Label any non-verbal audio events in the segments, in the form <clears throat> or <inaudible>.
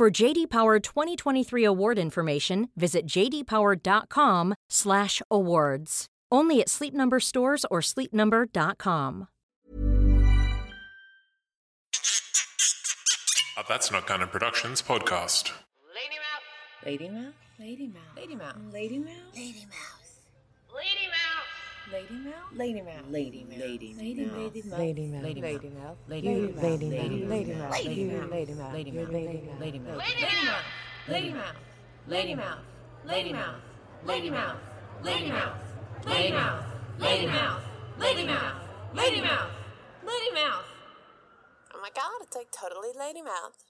For JD Power 2023 award information, visit jdpower.com/awards. Only at Sleep Number stores or sleepnumber.com. A That's Not Canon Productions podcast. Lady Mouse. Lady Mouse? Lady Mouse. Lady Mouse. Lady Mouse? Lady Mouse. Lady Mouse. Lady Mouse? Lady Mouse. Lady Mouse. Lady Mouth Lady Mouse. Mouse. Lady Mouse. Lady Lady Mouse. Mouse. Lady Lady Mouse. Mouse. Lady Lady Mouse. Mouse. Lady You Mouse. Lady Mouse. Lady You Mouse. Lady Mouse. Lady Mouse. Lady Mouse. Lady Mouse. Lady Mouse. Lady Mouse. Lady Mouse. Lady Mouse. Lady Mouse. Lady Mouse. Lady Mouse. Lady Mouse. Lady Mouse. Oh my god, it's like totally Lady Mouth.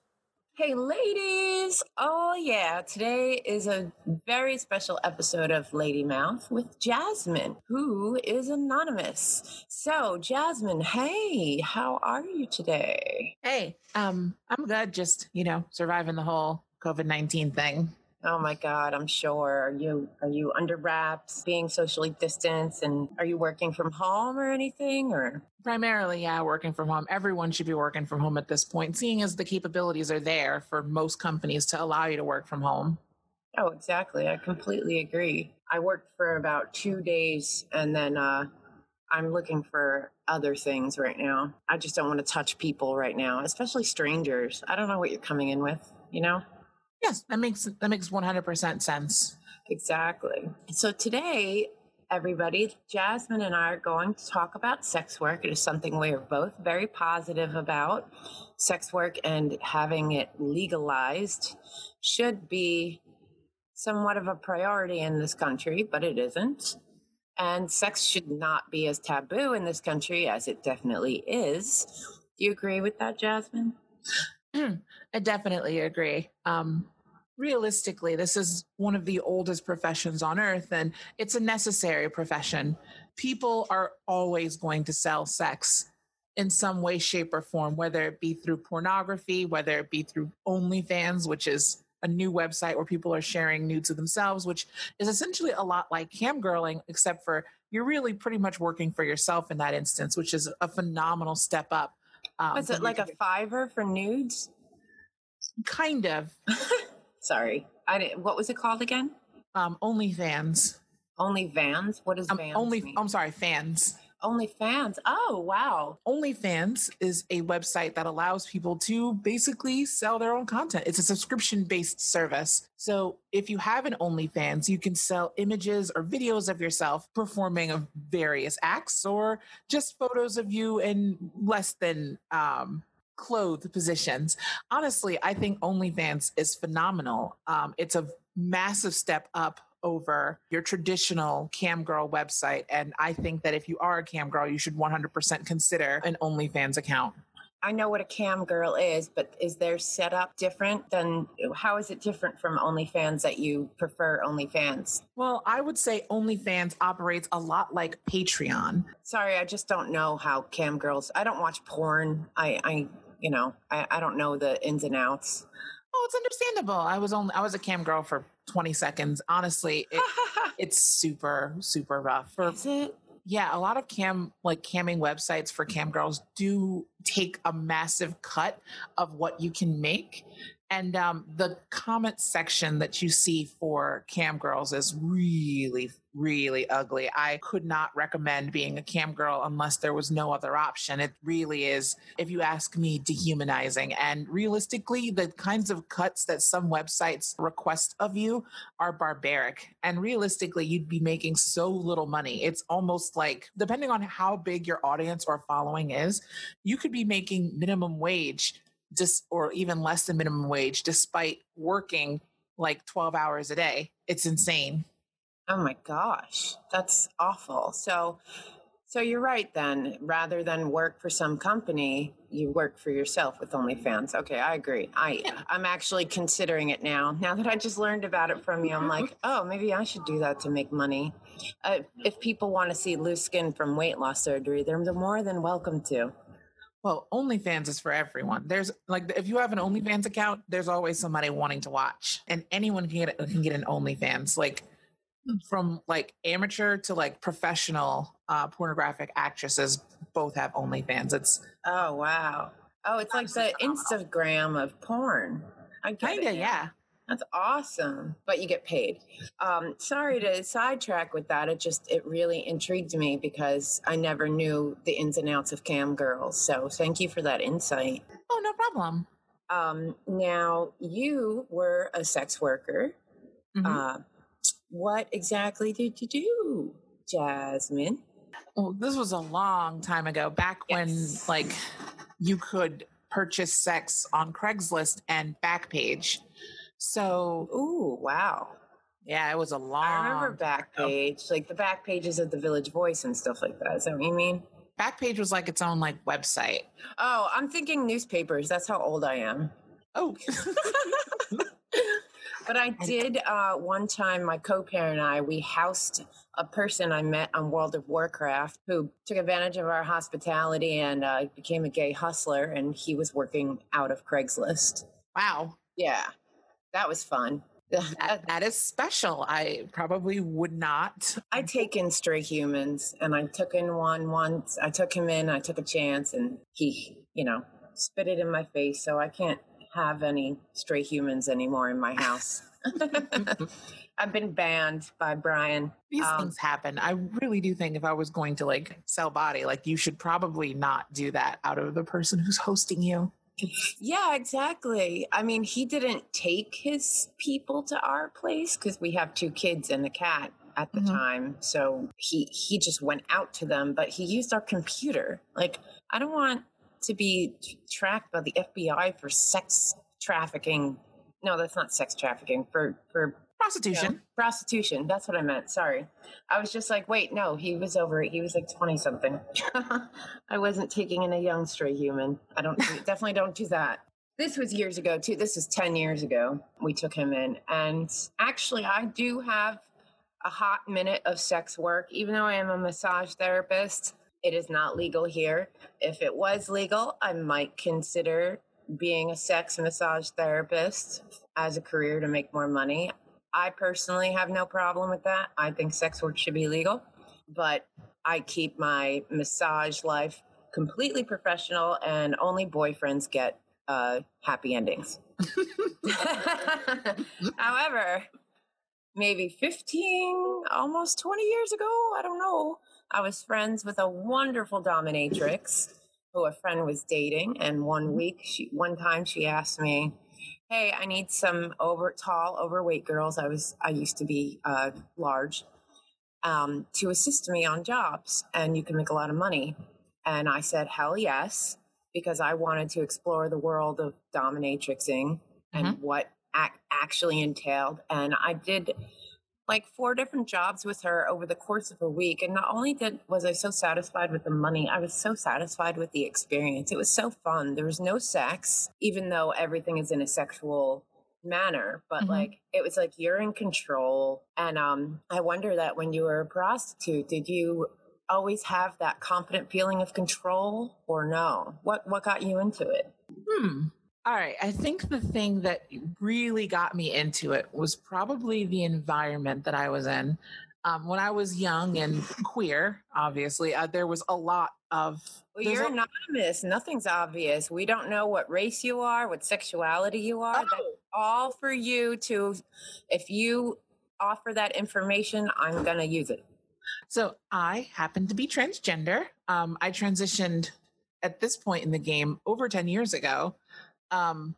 Hey, ladies! Oh, yeah. Today is a very special episode of Lady Mouth with Jasmine, who is anonymous. So, Jasmine, hey, how are you today? Hey, um, I'm good. Just you know, surviving the whole COVID nineteen thing. Oh my God, I'm sure. Are you are you under wraps, being socially distanced, and are you working from home or anything? Or Primarily, yeah, working from home. Everyone should be working from home at this point, seeing as the capabilities are there for most companies to allow you to work from home. oh, exactly. I completely agree. I worked for about two days, and then uh, I'm looking for other things right now. I just don't want to touch people right now, especially strangers. I don't know what you're coming in with. You know. Yes, that makes that makes 100% sense. Exactly. So today, everybody, Jasmine and I are going to talk about sex work. It is something we are both very positive about. Sex work and having it legalized should be somewhat of a priority in this country, but it isn't. And sex should not be as taboo in this country as it definitely is. Do you agree with that, Jasmine? <clears throat> I definitely agree. Um, realistically, this is one of the oldest professions on earth, and it's a necessary profession. People are always going to sell sex in some way, shape, or form, whether it be through pornography, whether it be through OnlyFans, which is a new website where people are sharing nudes of themselves, which is essentially a lot like camgirling, except for you're really pretty much working for yourself in that instance, which is a phenomenal step up. Um, Was it like a your- fiver for nudes? kind of <laughs> Sorry, I didn't. What was it called again? um, OnlyFans? Only Vans. What does Um, Vans only mean? I'm sorry, fans. Only fans. Oh wow. OnlyFans is a website that allows people to basically sell their own content. It's a subscription based service. So if you have an OnlyFans, you can sell images or videos of yourself performing of various acts or just photos of you in less than um, clothed positions. Honestly, I think OnlyFans is phenomenal. Um, it's a massive step up over your traditional cam girl website and i think that if you are a cam girl you should 100% consider an onlyfans account I know what a cam girl is, but is their setup different than? How is it different from OnlyFans that you prefer OnlyFans? well i would say onlyfans operates a lot like patreon Sorry, I just don't know how cam girls. I don't watch porn. I, I, you know, I, I don't know the ins and outs. oh it's understandable i was only i was a cam girl for 20 seconds honestly it, <laughs> it's super super rough for is it? yeah, a lot of cam like camming websites for cam girls do take a massive cut of what you can make. And um, the comment section that you see for cam girls is really, really ugly. I could not recommend being a cam girl unless there was no other option. It really is, if you ask me, dehumanizing. And realistically, the kinds of cuts that some websites request of you are barbaric. And realistically, you'd be making so little money. It's almost like, depending on how big your audience or following is, you could be making minimum wage just or even less than minimum wage despite working like 12 hours a day. It's insane. Oh my gosh, that's awful. So, So you're right then. Rather than work for some company, you work for yourself with OnlyFans. Okay, I agree. I I'm actually considering it now. Now that I just learned about it from you, I'm like, oh, maybe I should do that to make money. Uh, if people want to see loose skin from weight loss surgery, they're more than welcome to. Well, OnlyFans is for everyone. There's like if you have an OnlyFans account, there's always somebody wanting to watch, and anyone can get can get an OnlyFans. Like from like amateur to like professional uh, pornographic actresses both have OnlyFans. It's Oh wow. Oh, it's like the Instagram of porn. I kind of it. yeah. That's awesome. But you get paid. Um, sorry to sidetrack with that. It just it really intrigued me because I never knew the ins and outs of cam girls. So thank you for that insight. Oh, no problem. Um, now you were a sex worker. Mhm. Uh, what exactly did you do, Jasmine? Well, this was a long time ago, back Yes. when like you could purchase sex on Craigslist and Backpage. So Ooh, wow. yeah, it was a long. I remember Backpage, like the back pages of the Village Voice and stuff like that. Is that what you mean? Backpage was like its own like website. Oh, I'm thinking newspapers. That's how old I am. Oh, <laughs> But I did uh, one time. My co-parent and I we housed a person I met on World of Warcraft who took advantage of our hospitality and uh, became a gay hustler. And he was working out of Craigslist. wow. Yeah, that was fun. <laughs> That, that is special. I probably would not. <laughs> I take in stray humans, and I took in one once. I took him in. I took a chance, and he, you know, spit it in my face. So I can't have any stray humans anymore in my house. <laughs> I've been banned by Brian. These Um, things happen. I really do think if I was going to like sell body, like you should probably not do that out of the person who's hosting you. Yeah, exactly. I mean, he didn't take his people to our place because we have two kids and a cat at the Mhm. time. So he he just went out to them, but he used our computer. Like, I don't want to be tracked by the FBI for sex trafficking. No, that's not sex trafficking. For for Prostitution. prostitution. That's what I meant. Sorry. I was just like, wait, no, he was over it. He was like 20 something. <laughs> I wasn't taking in a young stray human. I don't, <laughs> definitely don't do that. This was years ago too. This is 10 years ago. We took him in. And actually, I do have a hot minute of sex work, even though I am a massage therapist. It is not legal here. If it was legal, I might consider being a sex massage therapist as a career to make more money. I personally have no problem with that. I think sex work should be legal, but I keep my massage life completely professional, and only boyfriends get uh, happy endings. <laughs> However, maybe 15, almost 20 years ago, I don't know, I was friends with a wonderful dominatrix who a friend was dating. And one week, she, one time she asked me, Hey, I need some over tall, overweight girls. I was, I used to be uh, large um, to assist me on jobs, and you can make a lot of money. And I said, Hell yes, because I wanted to explore the world of dominatrixing and what ac- actually entailed. And I did like four different jobs with her over the course of a week. And not only did was I so satisfied with the money, I was so satisfied with the experience. It was so fun. There was no sex, even though everything is in a sexual manner but Mhm. like it was like you're in control and um i wonder that when you were a prostitute did you always have that confident feeling of control or no what what got you into it Hmm. All right. I think the thing that really got me into it was probably the environment that I was in. Um, when I was young and queer, obviously, uh, there was a lot of. well, you're a- anonymous nothing's obvious we don't know what race you are what sexuality you are that's Oh. all for you to if you offer that information i'm gonna use it So I happen to be transgender. Um, I transitioned at this point in the game over 10 years ago. Um,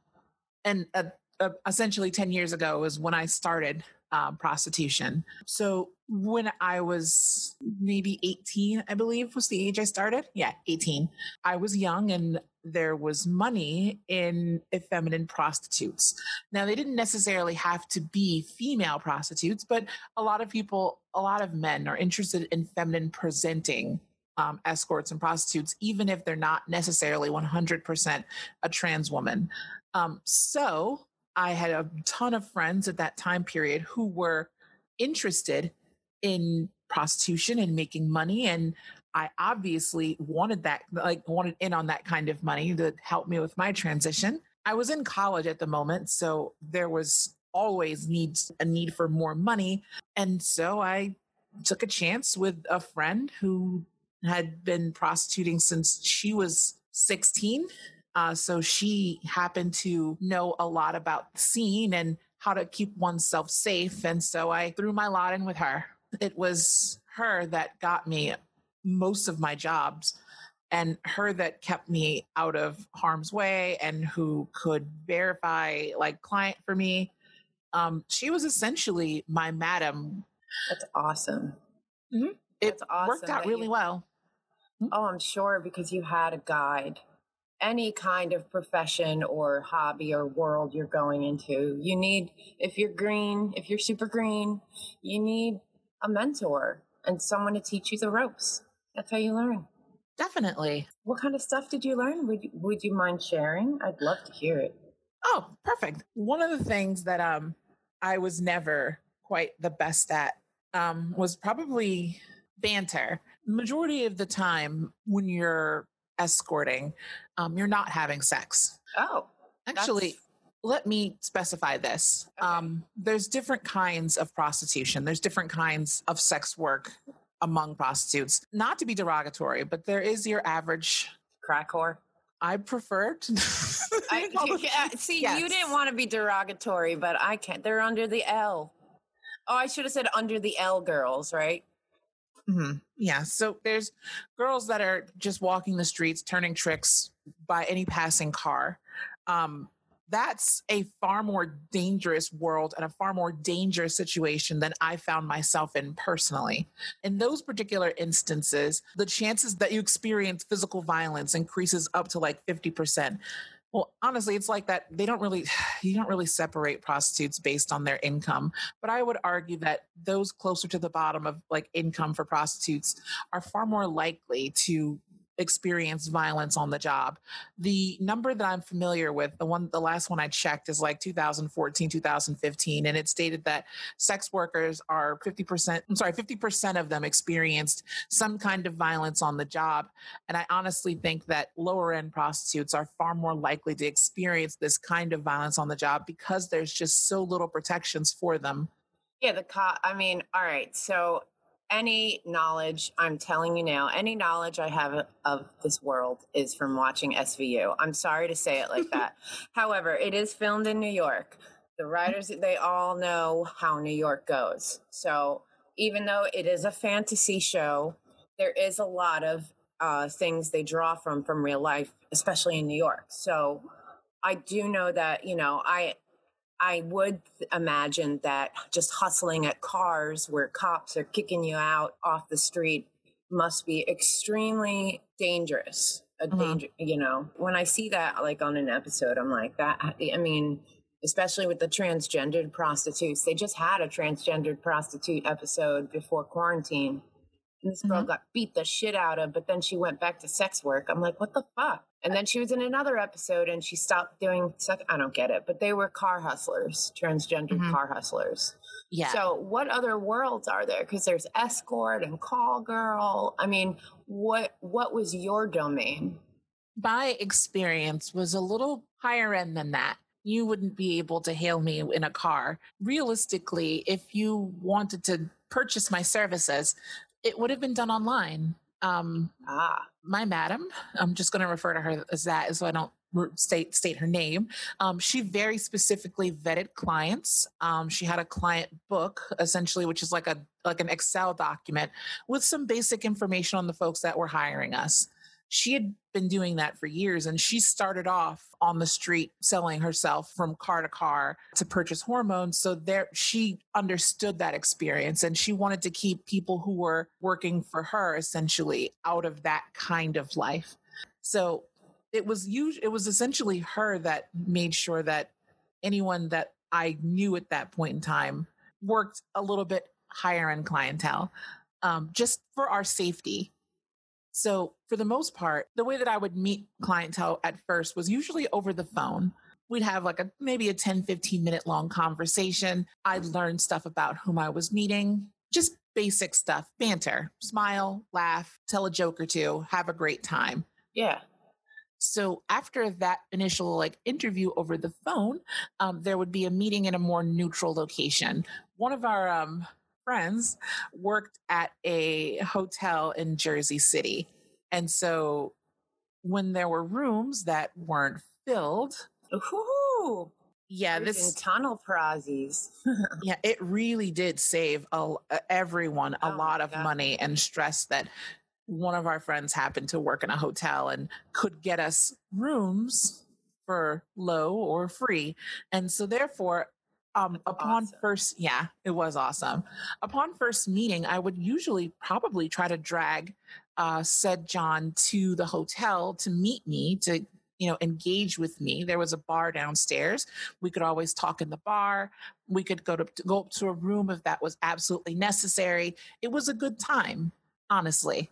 and uh, uh, essentially 10 years ago was when I started um, prostitution. So when I was maybe 18, I believe was the age I started. Yeah, 18. I was young and there was money in effeminate prostitutes. Now, they didn't necessarily have to be female prostitutes, but a lot of people, a lot of men are interested in feminine presenting um, escorts and prostitutes, even if they're not necessarily 100% a trans woman. Um, so I had a ton of friends at that time period who were interested in prostitution and making money. And I obviously wanted that, like, wanted in on that kind of money to help me with my transition. I was in college at the moment, so there was always needs a need for more money. And so I took a chance with a friend who had been prostituting since she was 16. Uh, so she happened to know a lot about the scene and how to keep oneself safe. And so I threw my lot in with her. It was her that got me most of my jobs and her that kept me out of harm's way and who could verify like client for me um, she was essentially my madam That's awesome. mm-hmm. it That's awesome worked out that really you- well Oh, I'm sure because you had a guide. Any kind of profession or hobby or world you're going into, you need, if you're green, if you're super green, you need a mentor and someone to teach you the ropes. That's how you learn. definitely What kind of stuff did you learn? Would you, would you mind sharing? I'd love to hear it. Oh, perfect. One of the things that um I was never quite the best at um was probably banter. Majority of the time when you're escorting, um you're not having sex. Oh, Actually, let me specify this. Okay. Um there's different kinds of prostitution. There's different kinds of sex work among prostitutes. Not to be derogatory, but there is your average crack whore. I prefer to <laughs> I, <laughs> yeah, see, you didn't want to be derogatory, but I can't. They're under the L. Oh, I should have said under the L girls, right? Hmm Yeah. So there's girls that are just walking the streets, turning tricks by any passing car. Um, that's a far more dangerous world and a far more dangerous situation than I found myself in personally. In those particular instances, the chances that you experience physical violence increases up to like 50%. Well, honestly, it's like that. They don't really, <sighs> you don't really separate prostitutes based on their income. But I would argue that those closer to the bottom of like income for prostitutes are far more likely to experience violence on the job. The number that I'm familiar with, the one the last one I checked is like 2014, 2015 and it stated that sex workers are 50%, I'm sorry, 50% of them experienced some kind of violence on the job. And I honestly think that lower end prostitutes are far more likely to experience this kind of violence on the job because there's just so little protections for them. Yeah, the cop. I mean, all right. So, any knowledge, I'm telling you now, any knowledge I have of this world is from watching SVU. I'm sorry to say it like that. <laughs> However, it is filmed in New York. The writers, they all know how New York goes. So, even though it is a fantasy show, there is a lot of uh, things they draw from from real life, especially in New York. So, I do know that, you know, I I would imagine that just hustling at cars where cops are kicking you out off the street must be extremely dangerous. A Mhm. danger, you know. When I see that, like on an episode, I'm like that. I mean, especially with the transgendered prostitutes, they just had a transgendered prostitute episode before quarantine. And this girl Mhm. got beat the shit out of, but then she went back to sex work. I'm like, what the fuck? And then she was in another episode and she stopped doing sex. I don't get it, but they were car hustlers, transgendered Mhm. car hustlers. Yeah. So, what other worlds are there? Because there's escort and call girl. I mean, what what was your domain? my experience was a little higher end than that. You wouldn't be able to hail me in a car. Realistically, if you wanted to purchase my services, it would have been done online. Um, Ah, my madam, I'm just going to refer to her as that so I don't state state her name. Um, she very specifically vetted clients. Um, she had a client book essentially, which is like a like an Excel document with some basic information on the folks that were hiring us. She had been doing that for years, and she started off on the street selling herself from car to car to purchase hormones. So there, she understood that experience, and she wanted to keep people who were working for her essentially out of that kind of life. So it was us- it was essentially her that made sure that anyone that I knew at that point in time worked a little bit higher end clientele, um, just for our safety. So, for the most part, the way that I would meet clientele at first was usually over the phone. We'd have like a maybe a 10, 15 minute long conversation. I'd learn stuff about whom I was meeting, just basic stuff, banter, smile, laugh, tell a joke or two, have a great time. Yeah. So after that initial like interview over the phone, um, there would be a meeting in a more neutral location. One of our um, friends worked at a hotel in Jersey City, and so when there were rooms that weren't filled, Ooh. yeah, this tunnel prazzies. <laughs> yeah, it really did save a, everyone a Oh lot of God. money and stress that one of our friends happened to work in a hotel and could get us rooms for low or free. And so therefore, um, upon awesome. first, yeah, it was awesome. Upon first meeting, I would usually probably try to drag uh, said John to the hotel to meet me to you know engage with me there was a bar downstairs we could always talk in the bar we could go to go up to a room if that was absolutely necessary it was a good time honestly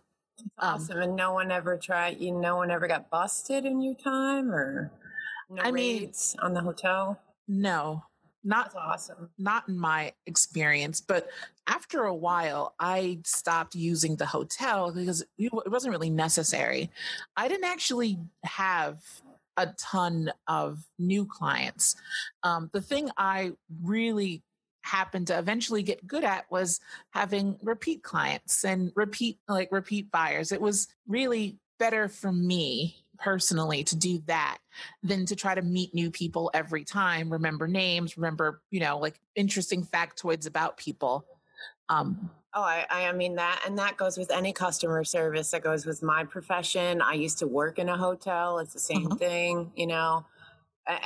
Um, Awesome. and no one ever tried you no one ever got busted in your time or no I mean- raids on the hotel? no not That's awesome. not in my experience but after a while i stopped using the hotel because it wasn't really necessary i didn't actually have a ton of new clients um, the thing i really happened to eventually get good at was having repeat clients and repeat like repeat buyers it was really better for me personally to do that than to try to meet new people every time, remember names, remember, you know, like interesting factoids about people. Um, Oh, I, I mean that, and that goes with any customer service. That goes with my profession. I used to work in a hotel. It's the same Mhm. thing, you know.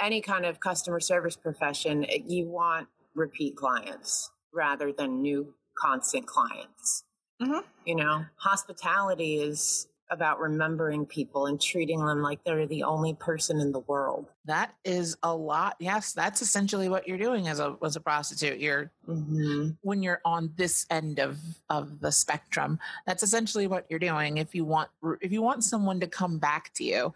Any kind of customer service profession, you want repeat clients rather than new constant clients. Mhm. You know, hospitality is about remembering people and treating them like they're the only person in the world. that is a lot. Yes, that's essentially what you're doing as a as a prostitute. You're Mm-hmm. when you're on this end of of the spectrum. That's essentially what you're doing. If you want if you want someone to come back to you,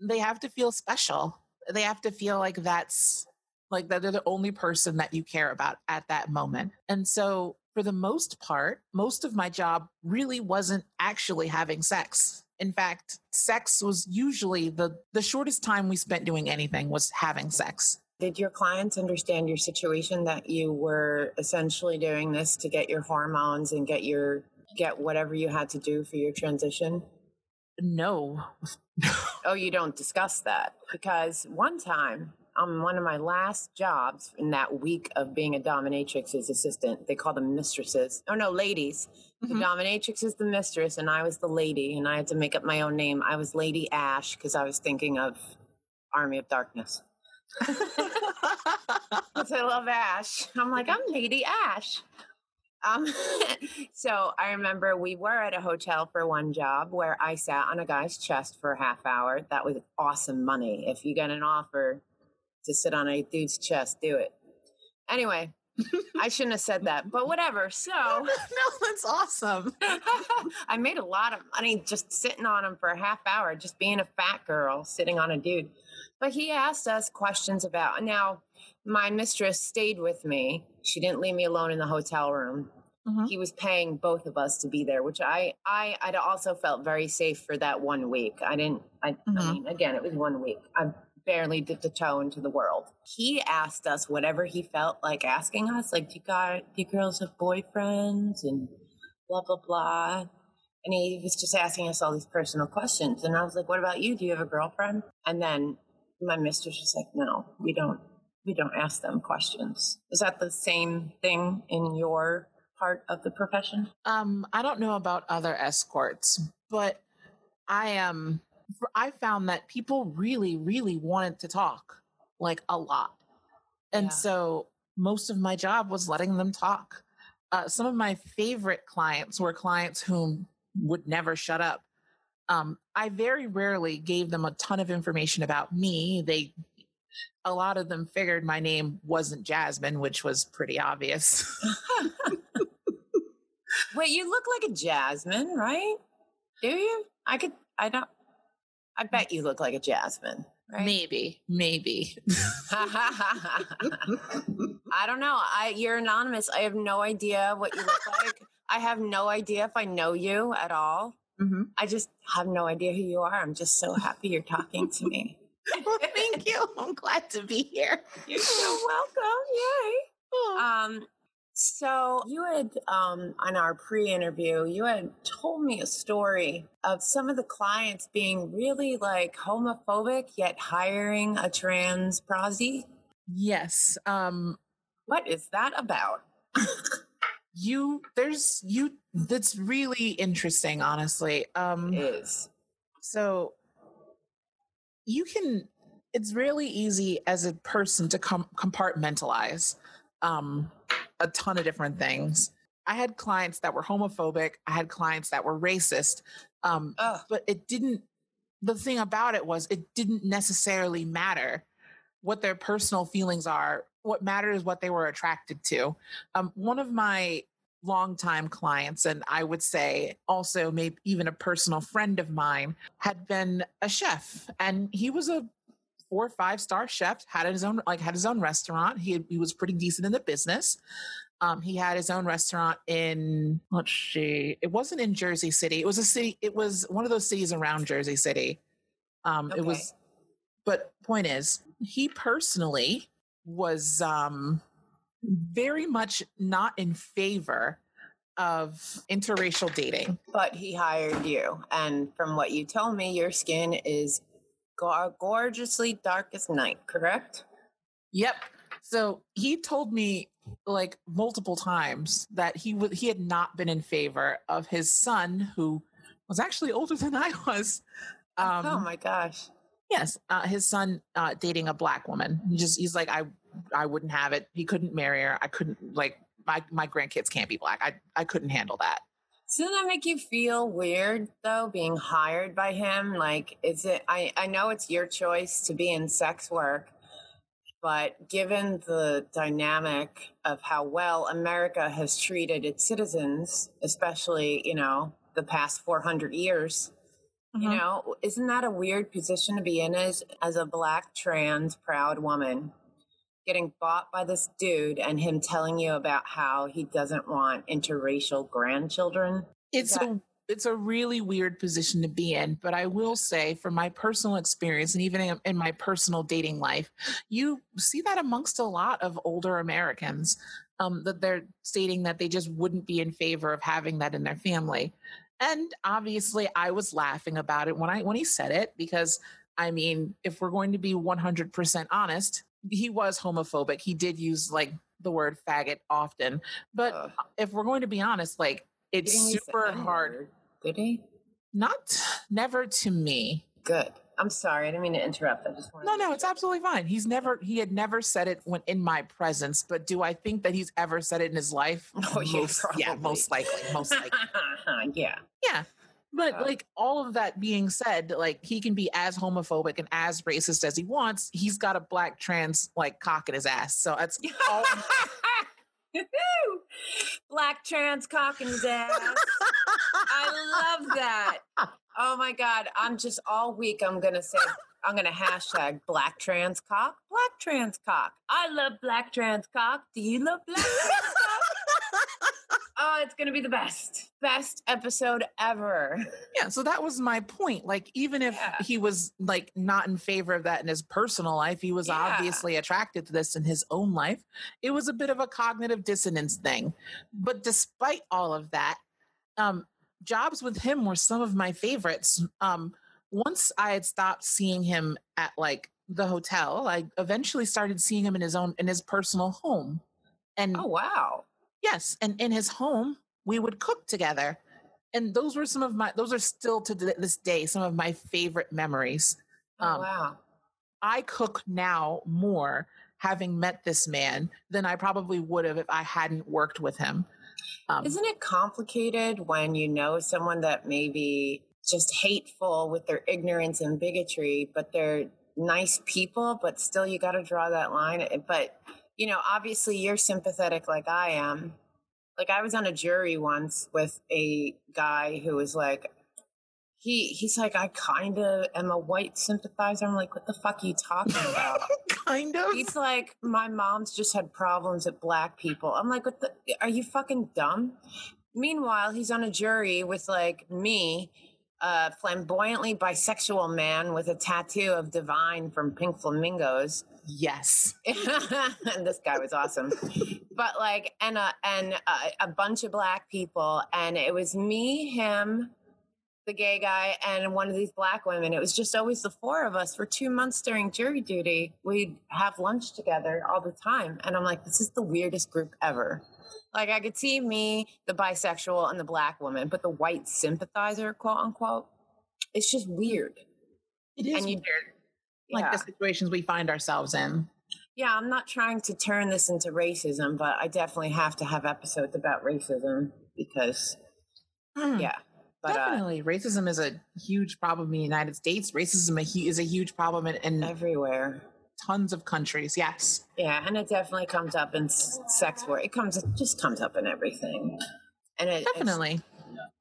they have to feel special. They have to feel like that's like that they're the only person that you care about at that moment. And so for the most part, most of my job really wasn't actually having sex. In fact, sex was usually the the shortest time we spent doing anything was having sex. Did your clients understand your situation that you were essentially doing this to get your hormones and get your get whatever you had to do for your transition? No. Oh, you don't discuss that because one time on one of my last jobs in that week of being a dominatrix's assistant, they call them mistresses. Oh no, ladies. The Mhm. dominatrix is the mistress, and I was the lady, and I had to make up my own name. I was Lady Ash because I was thinking of Army of Darkness. <laughs> Because I love Ash. I'm like, I'm Lady Ash. Um, <laughs> so I remember we were at a hotel for one job where I sat on a guy's chest for a half hour. That was awesome money. If you get an offer to sit on a dude's chest, do it. Anyway, I shouldn't have said that, but whatever. So <laughs> no, that's awesome. <laughs> I made a lot of money just sitting on him for a half hour, just being a fat girl sitting on a dude. But he asked us questions about now. My mistress stayed with me. She didn't leave me alone in the hotel room. Mhm. He was paying both of us to be there, which I I I also felt very safe for that one week. I didn't. I, I Mhm. mean, again, it was one week. I barely dipped a toe into the world. He asked us whatever he felt like asking us, like, "Do you guys, do you girls have boyfriends?" and blah blah blah. And he was just asking us all these personal questions. And I was like, What about you? Do you have a girlfriend? And then my mistress was like, No, we don't we don't ask them questions. Is that the same thing in your part of the profession? Um, I don't know about other escorts, but I am. I found that people really, really wanted to talk, like a lot, and Yeah. so most of my job was letting them talk. Uh, some of my favorite clients were clients whom would never shut up. Um, I very rarely gave them a ton of information about me. They, a lot of them figured my name wasn't Jasmine, which was pretty obvious. <laughs> Wait, you look like a Jasmine, right? Do you? I could. I don't. I bet you look like a Jasmine. Right? Maybe, maybe. <laughs> <laughs> I don't know. I you're anonymous. I have no idea what you look <laughs> like. I have no idea if I know you at all. hmm I just have no idea who you are. I'm just so happy you're talking to me. Well, thank you. I'm glad to be here. You're so welcome. Yay. Um, so you had um on our pre-interview, you had told me a story of some of the clients being really like homophobic yet hiring a trans prosy. Yes. Um, What is that about? <laughs> you there's you that's really interesting, honestly. Um Is so you can it's really easy as a person to com- compartmentalize um a ton of different things. I had clients that were homophobic, I had clients that were racist. Um but it didn't the thing about it was it didn't necessarily matter what their personal feelings are what mattered is what they were attracted to um, one of my longtime clients and i would say also maybe even a personal friend of mine had been a chef and he was a four or five star chef had his own like had his own restaurant he, he was pretty decent in the business um, he had his own restaurant in let's see, it wasn't in Jersey City. It was a city. It was one of those cities around Jersey City. Um, It was, but point is, he personally was um, very much not in favor of interracial dating. but he hired you, and from what you told me, your skin is go- gorgeously darkest night. Correct? Yep. So he told me like multiple times that he would he had not been in favor of his son, who was actually older than I was. Um, oh my gosh. Yes, uh, his son uh, dating a black woman. He just he's like I I wouldn't have it. He couldn't marry her. I couldn't like my my grandkids can't be black. I I couldn't handle that. Doesn't that make you feel weird though, being hired by him? Like, is it? I I know it's your choice to be in sex work, but given the dynamic of how well America has treated its citizens, especially you know the past four hundred years, you Mhm. know, isn't that a weird position to be in as as a black trans proud woman? Getting bought by this dude and him telling you about how he doesn't want interracial grandchildren. It's that- a it's a really weird position to be in, but I will say from my personal experience and even in, my personal dating life, you see that amongst a lot of older Americans um, that they're stating that they just wouldn't be in favor of having that in their family. And obviously, I was laughing about it when I when he said it because I mean, if we're going to be 100% honest, he was homophobic. He did use like the word faggot often, but Ugh. if we're going to be honest, like it's didn't use the super hard. Did he? Not never to me. Good. I'm sorry. I didn't mean to interrupt. I just wanted. No, to no, it's absolutely fine. He's never he had never said it when in my presence, but do I think that he's ever said it in his life? <laughs> Oh, yeah, most, yeah, most likely, most likely. <laughs> yeah. Yeah. But Uh, like all of that being said, like he can be as homophobic and as racist as he wants. He's got a black trans like cock in his ass. So that's all <laughs> Black trans cock in his ass. I love that. Oh my god! I'm just all week. I'm gonna say. I'm gonna hashtag black trans cock. Black trans cock. I love black trans cock. Do you love black trans cock? Oh, it's gonna be the best, best episode ever. Yeah, so that was my point. Like, even if Yeah. he was like not in favor of that in his personal life, he was Yeah. obviously attracted to this in his own life. It was a bit of a cognitive dissonance thing. But despite all of that, um, jobs with him were some of my favorites. Um, once I had stopped seeing him at like the hotel, I eventually started seeing him in his own in his personal home. And Oh wow! Yes, and in his home, we would cook together. And those were some of my those are still to this day some of my favorite memories. Oh Um, wow! I cook now more having met this man than I probably would have if I hadn't worked with him. Um, Isn't it complicated when you know someone that may be just hateful with their ignorance and bigotry, but they're nice people, but still you got to draw that line. Eh, But, you know, obviously you're sympathetic like I am. Like I was on a jury once with a guy who was like, he he's like, I kind of am a white sympathizer. I'm like, what the fuck are you talking about? <laughs> kind of. He's like, my mom's just had problems with black people. I'm like, what the? Are you fucking dumb? Meanwhile, he's on a jury with like me, a flamboyantly bisexual man with a tattoo of Divine from Pink Flamingos. Yes. and <laughs> this guy was awesome. But like, and a and a, a bunch of black people, and it was me, him, the gay guy, and one of these black women. It was just always the four of us for two months during jury duty. We'd have lunch together all the time, and I'm like, this is the weirdest group ever. Like I could see me, the bisexual, and the black woman, but the white sympathizer, quote unquote, it's just weird. It is And you- weird. Like Yeah. the situations we find ourselves in. Yeah, I'm not trying to turn this into racism, but I definitely have to have episodes about racism because, Hmm. yeah. But uh, Definitely, racism is a huge problem in the United States. Racism is a huge problem in, in everywhere. tons of countries. Yes, Yeah, and it definitely comes up in sex work. It comes, it just comes up in everything. And it, it's- definitely.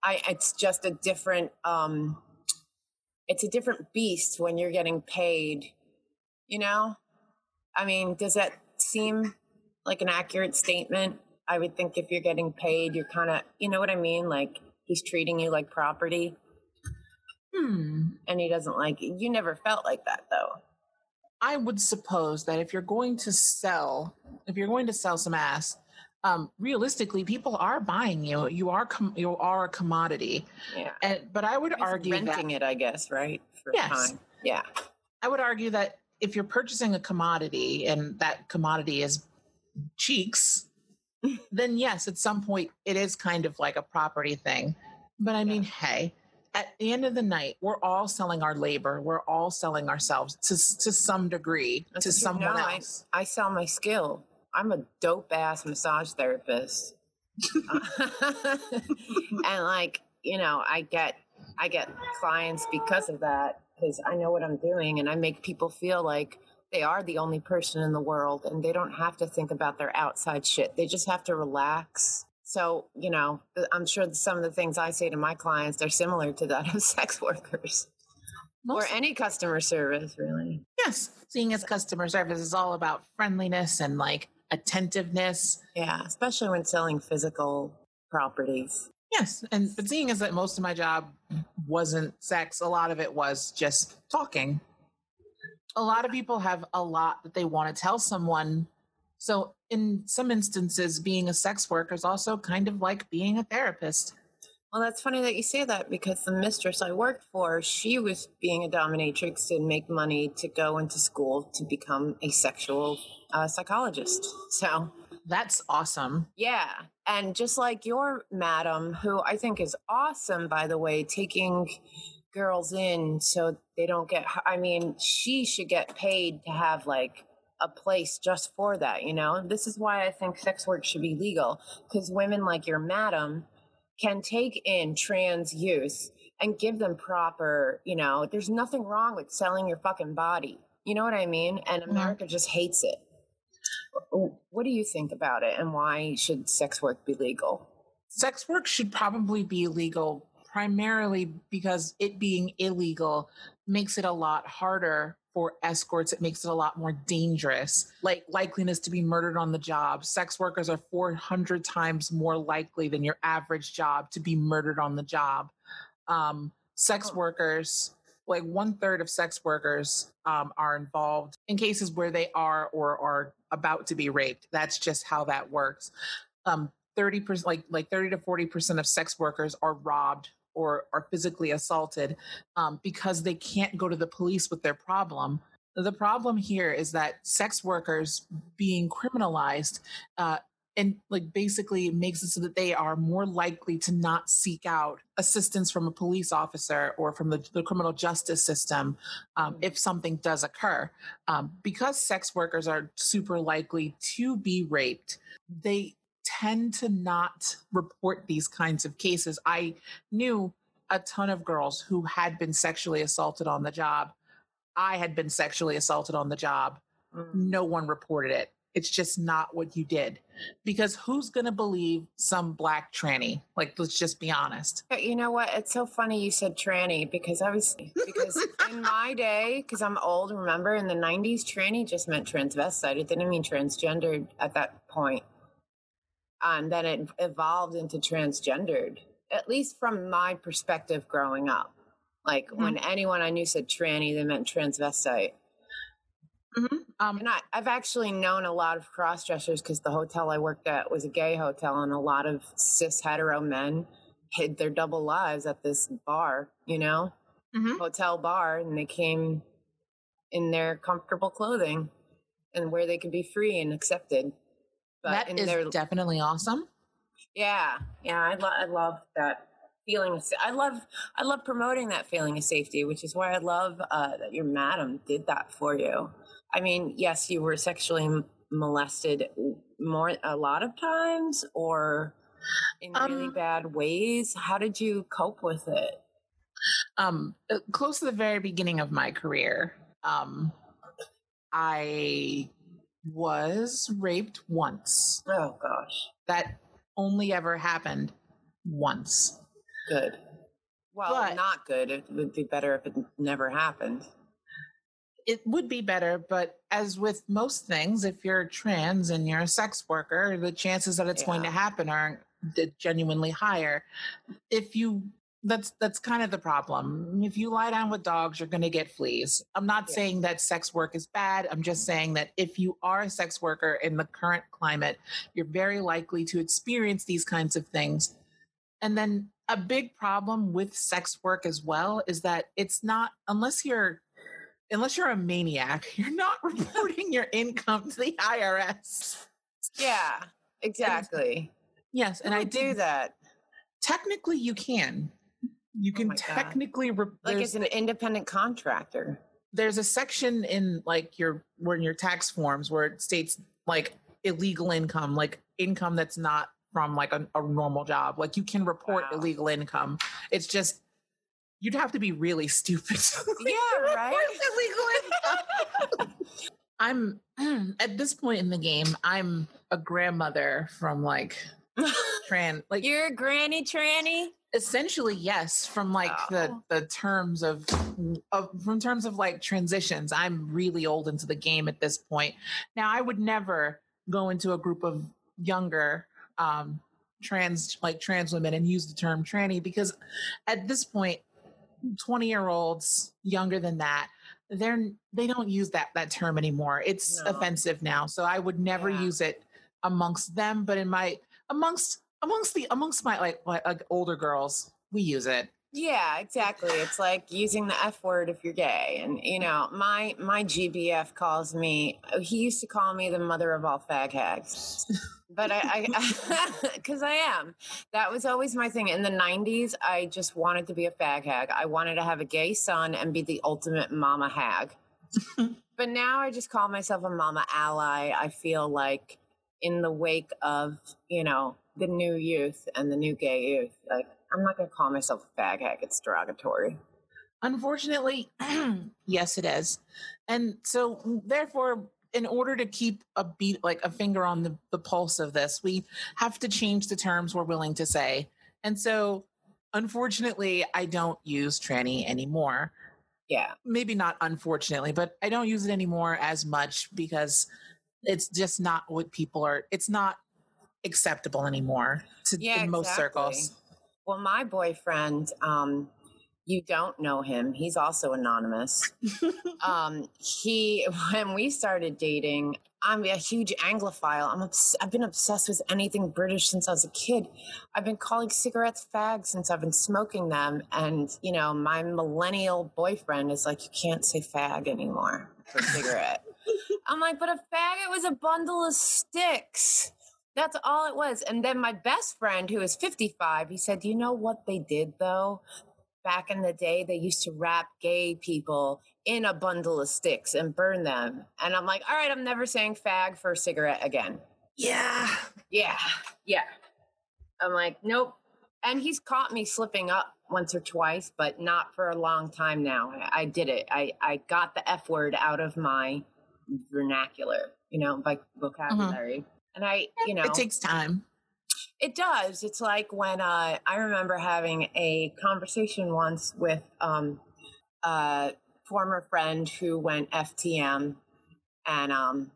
I it's just a different um it's a different beast when you're getting paid, you know? I mean, does that seem like an accurate statement? I would think if you're getting paid, you're kind of, you know what I mean? Like he's treating you like property Hmm. and he doesn't like it. You never felt like that though. I would suppose that if you're going to sell, if you're going to sell some ass, um, realistically, people are buying you. You are com- you are a commodity. Yeah. And but I would He's argue that renting it, I guess, right? For Yes. time. Yeah. I would argue that if you're purchasing a commodity and that commodity is cheeks, <laughs> then yes, at some point it is kind of like a property thing. But I mean, hey, at the end of the night, we're all selling our labor. We're all selling ourselves to to some degree That's to someone No, I- else. I sell my skill. I'm a dope ass massage therapist. Uh, <laughs> and like, you know, I get I get clients because of that because I know what I'm doing and I make people feel like they are the only person in the world and they don't have to think about their outside shit. They just have to relax. So, you know, I'm sure some of the things I say to my clients are similar to that of <laughs> sex workers or any customer service, really. yes, seeing as customer service is all about friendliness and like attentiveness. Yeah, especially when selling physical properties. Yes, and but seeing as that most of my job wasn't sex, a lot of it was just talking. A lot of people have a lot that they want to tell someone. So in some instances, being a sex worker is also kind of like being a therapist. Well, that's funny that you say that because the mistress I worked for, she was being a dominatrix to make money to go into school to become a sexual uh, psychologist. So, That's awesome. yeah. And just like your madam, who I think is awesome, by the way, taking girls in so they don't get, I mean, she should get paid to have like a place just for that, you know? This is why I think sex work should be legal because women like your madam can take in trans youth and give them proper, you know, there's nothing wrong with selling your fucking body. You know what I mean? And mm-hmm. America just hates it. What do you think about it and why should sex work be legal? Sex work should probably be illegal primarily because it being illegal makes it a lot harder for escorts. It makes it a lot more dangerous. Like likeliness to be murdered on the job. Sex workers are 400 times more likely than your average job to be murdered on the job. Um, sex Oh. workers, like one third of sex workers um, are involved in cases where they are or are about to be raped. That's just how that works. Um, 30% like like 30 to 40% of sex workers are robbed or are physically assaulted um, because they can't go to the police with their problem. The problem here is that sex workers being criminalized uh, and like basically makes it so that they are more likely to not seek out assistance from a police officer or from the, the criminal justice system um, if something does occur. Um, because sex workers are super likely to be raped they tend to not report these kinds of cases. I knew a ton of girls who had been sexually assaulted on the job. I had been sexually assaulted on the job. Mm. No one reported it. It's just not what you did. Because who's going to believe some black tranny? Like, let's just be honest. You know what? It's so funny you said tranny because I was because <laughs> in my day, because I'm old, remember in the '90s, tranny just meant transvestite. It didn't mean transgendered at that point. And then it evolved into transgendered, at least from my perspective growing up. Like Mhm. when anyone I knew said tranny, they meant transvestite. Um, And I, I've actually known a lot of cross dressers because the hotel I worked at was a gay hotel, and a lot of cis hetero men hid their double lives at this bar, you know, Mhm. hotel bar, and they came in their comfortable clothing and where they could be free and accepted. But that is their definitely awesome. yeah, yeah, I, lo- I love that feeling. Of, I love I love promoting that feeling of safety, which is why I love uh, that your madam did that for you. I mean, yes, you were sexually molested more a lot of times, or in really Um, bad ways. How did you cope with it? um uh, close to the very beginning of my career um i was raped once Oh gosh, that only ever happened once good. Well, But- not good. It would be better if it never happened. it would be better but as with most things if you're trans and you're a sex worker the chances that it's going to happen are genuinely higher if you that's that's kind of the problem if you lie down with dogs you're going to get fleas i'm not Yeah. saying that sex work is bad i'm just saying that if you are a sex worker in the current climate you're very likely to experience these kinds of things and then a big problem with sex work as well is that it's not unless you're unless you're a maniac, <laughs> you're not reporting your income to the IRS. Yeah, exactly. Yes, and Who I do that. Technically, you can. You Oh can God. technically re- Like as an independent contractor. there's a section in like your where in your tax forms where it states like illegal income, like income that's not from like a, a normal job. Like you can report Wow. illegal income. It's just you'd have to be really <laughs> stupid. <laughs> Yeah, right? illegal income. <laughs> I'm <clears throat> at this point in the game, I'm a grandmother from like tran like You're a granny tranny? Essentially yes from like the Oh. the terms of of from terms of like transitions i'm really old into the game at this point now i would never go into a group of younger um trans like trans women and use the term tranny because at this point 20 year olds younger than that they're they don't use that that term anymore it's No. offensive now so i would never Yeah. use it amongst them but in my amongst amongst the amongst my like like older girls we use it Yeah, exactly. It's like using the F word if you're gay. And you know, my my GBF calls me he used to call me the mother of all fag hags. But I I <laughs> because I am. That was always my thing. In the nineties, I just wanted to be a fag hag. I wanted to have a gay son and be the ultimate mama hag. <laughs> but now I just call myself a mama ally. I feel like in the wake of, you know, the new youth and the new gay youth, like I'm not gonna call myself a fag hag. It's derogatory. unfortunately <clears throat> yes it is and so therefore in order to keep a beat like a finger on the, the pulse of this we have to change the terms we're willing to say and so unfortunately i don't use tranny anymore Yeah. maybe not unfortunately, but I don't use it anymore as much because it's just not what people are. It's not acceptable anymore to Yeah, in most circles. Well, my boyfriend, um, you don't know him. He's also anonymous. <laughs> um, he, <laughs> when we started dating, I'm a huge Anglophile. I'm obs- I've been obsessed with anything British since I was a kid. I've been calling cigarettes fags since I've been smoking them. And, you know, my millennial boyfriend is like, you can't say fag anymore for cigarette. <laughs> I'm like, but a faggot was a bundle of sticks. That's all it was. And then my best friend, who is 55, he said, You know what they did though? Back in the day, they used to wrap gay people in a bundle of sticks and burn them. And I'm like, All right, I'm never saying fag for a cigarette again. Yeah. Yeah, yeah. I'm like, Nope. And he's caught me slipping up once or twice, but not for a long time now. I, did it. I, I got the F word out of my vernacular, you know, like mm-hmm. vocabulary. And I, you know, It takes time. it does. It's like when uh, I remember having a conversation once with um, a former friend who went FTM, and um,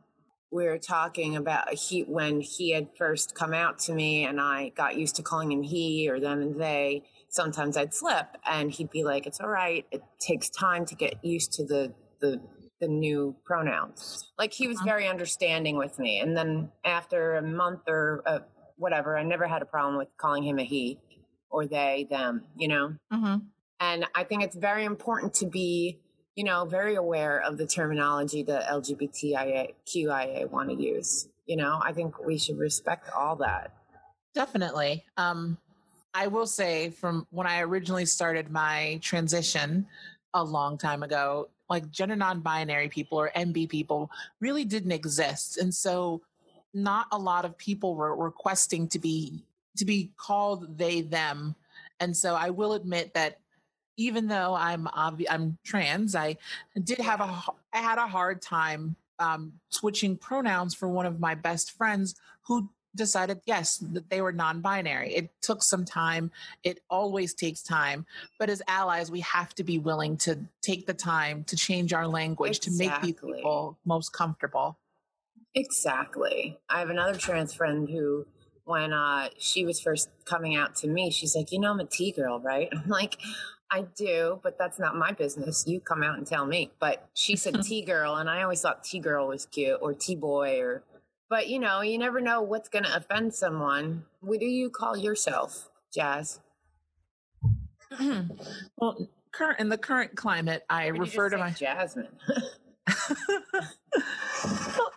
we were talking about he when he had first come out to me, and I got used to calling him he or them and they. Sometimes I'd slip, and he'd be like, "It's all right. It takes time to get used to the the the new pronouns." Like he was Mhm. very understanding with me, and then after a month or uh, whatever, I never had a problem with calling him a he or they, them. You know. Mm-hmm. And I think it's very important to be, you know, very aware of the terminology the LGBTQIA want to use. You know, I think we should respect all that. Definitely. Um, I will say from when I originally started my transition a long time ago, like gender non-binary people or NB people really didn't exist. And so not a lot of people were requesting to be to be called they them. And so I will admit that even though I'm obvi- I'm trans, I did have a I had a hard time um, switching pronouns for one of my best friends who decided yes that they were non-binary it took some time it always takes time but as allies we have to be willing to take the time to change our language to make these people most comfortable Exactly. I have another trans friend who, when uh, she was first coming out to me, she's like, you know, I'm a T girl, right? <laughs> I'm like, I do, but that's not my business. You come out and tell me. But she said <laughs> T girl, and I always thought T girl was cute or T boy or. But you know, you never know what's going to offend someone. What do you call yourself, Jazz? <clears throat> well current in the current climate i refer to my Jasmine. <laughs>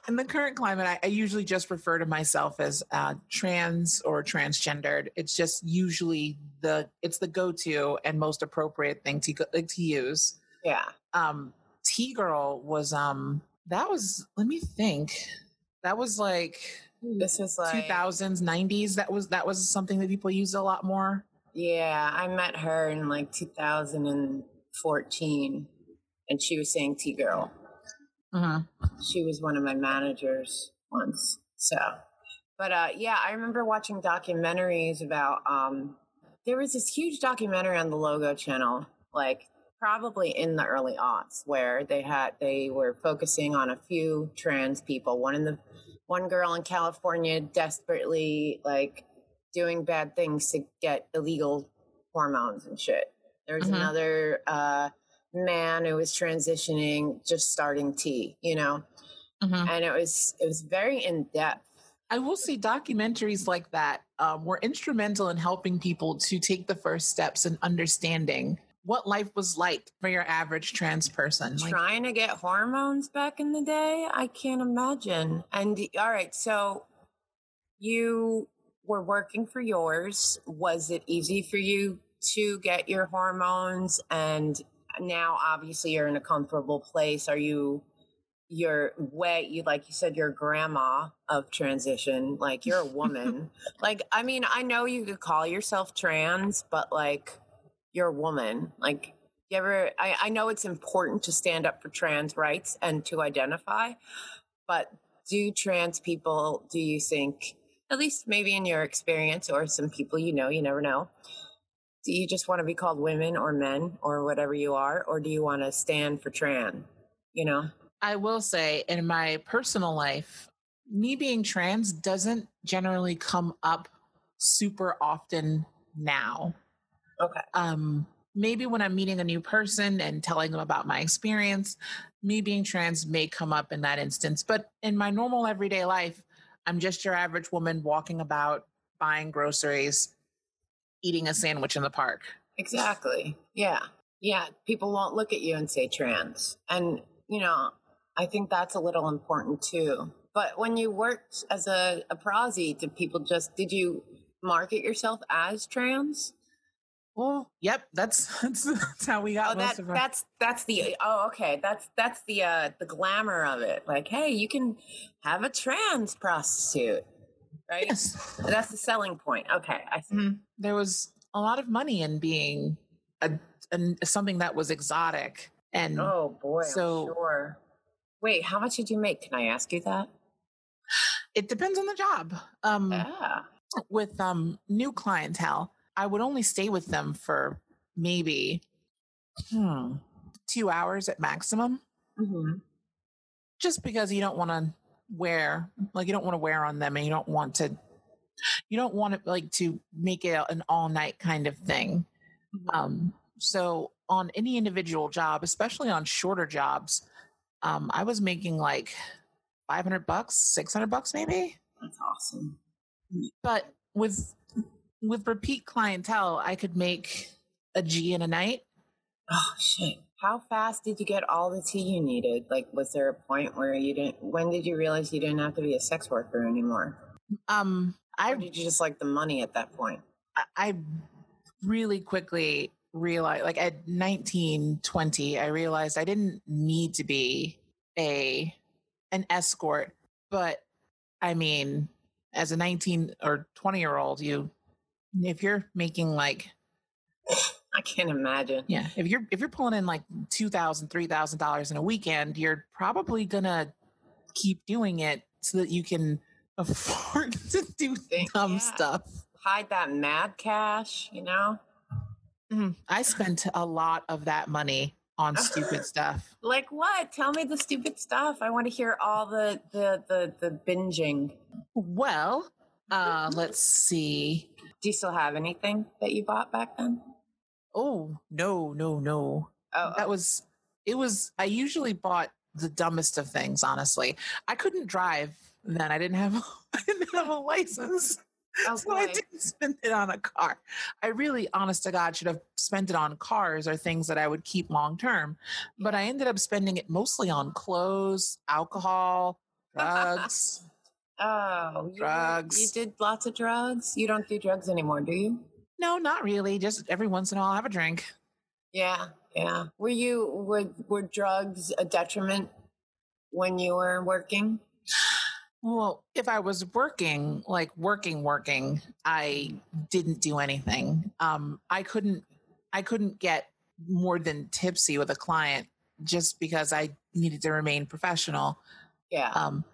in the current climate, I, I usually just refer to myself as uh, trans or transgendered. It's just usually the it's the go-to and most appropriate thing to go, to use. yeah. Um, T girl was um that was let me think that was like This is like 2000s 90s that was that was something that people used a lot more. Yeah, I met her in like 2014, and she was saying T girl. Mhm. She was one of my managers once. So, but uh, yeah, I remember watching documentaries about. Um, there was this huge documentary on the Logo Channel, like probably in the early aughts, where they had they were focusing on a few trans people. One in the one girl in California desperately like doing bad things to get illegal hormones and shit. There was Mhm. another uh, man who was transitioning, just starting T, you know, Mhm. and it was it was very in depth. I will say documentaries like that um, were instrumental in helping people to take the first steps in understanding what life was like for your average trans person. Like, Trying to get hormones back in the day, I can't imagine. And all right, so you were working for yours. Was it easy for you to get your hormones? And now, obviously, you're in a comfortable place. Are you? You're way you like you said you're grandma of transition like you're a woman <laughs> like i mean i know you could call yourself trans but like you're a woman like you ever I, I know it's important to stand up for trans rights and to identify but do trans people do you think at least maybe in your experience or some people you know you never know do you just want to be called women or men or whatever you are or do you want to stand for trans you know I will say, in my personal life, me being trans doesn't generally come up super often now. Okay um, maybe when I'm meeting a new person and telling them about my experience, me being trans may come up in that instance. But in my normal everyday life, I'm just your average woman walking about, buying groceries, eating a sandwich in the park. Exactly. Yeah. Yeah. People won't look at you and say trans. And, you know, I think that's a little important too. But when you worked as a, a prosy, did people just, did you market yourself as trans? Well, yep, that's <laughs> that's, that's how we got Oh, that, our. that's, that's the, oh, okay. That's, that's the, uh, the glamour of it. Like, hey, you can have a trans prostitute, right? yes, That's the selling point. Okay. I see. Mhm. there was a lot of money in being a, an something that was exotic and Oh boy. So- sure. Wait, how much did you make? Can I ask you that? It depends on the job. Um, Yeah. with um new clientele, I would only stay with them for maybe hmm, two hours at maximum, hmm just because you don't want to wear like you don't want to wear on them, and you don't want to you don't want it like to make it an all night kind of thing. Um, so on any individual job, especially on shorter jobs, um, I was making like five hundred bucks, six hundred bucks maybe. That's awesome. but with with repeat clientele i could make a g in a night Oh shit. How fast did you get all the tea you needed? Like was there a point where you didn't when did you realize you didn't have to be a sex worker anymore? um Or i did you just like the money at that point? I- i really quickly realized like at 19 20 i realized i didn't need to be a an escort but i mean as a 19 or 20 year old you if you're making like I can't imagine. Yeah, if you're if you're pulling in like two thousand, three thousand dollars in a weekend, you're probably gonna keep doing it so that you can <laughs> afford to do dumb yeah. stuff. Hide that mad cash, you know? Mhm. I spent a lot of that money on stupid stuff. <laughs> Like what? Tell me the stupid stuff. I want to hear all the the the, the binging. Well, uh, <laughs> let's see. Do you still have anything that you bought back then? Oh no, no, no. Oh, That oh. was it. Was I usually bought the dumbest of things? Honestly, I couldn't drive then. I didn't have <laughs> I didn't have a license. <laughs> oh, so I didn't spend it on a car. I really, honest to God, should have spent it on cars or things that I would keep long term. But I ended up spending it mostly on clothes, alcohol, <laughs> drugs. Oh, you, Drugs. You did lots of drugs. You don't do drugs anymore, do you? no, not really. Just every once in a while, I'll have a drink. Yeah, yeah. Were you were were drugs a detriment when you were working? Well, if I was working, like working, working, I didn't do anything. Um, I couldn't, I couldn't get more than tipsy with a client just because I needed to remain professional. Yeah. um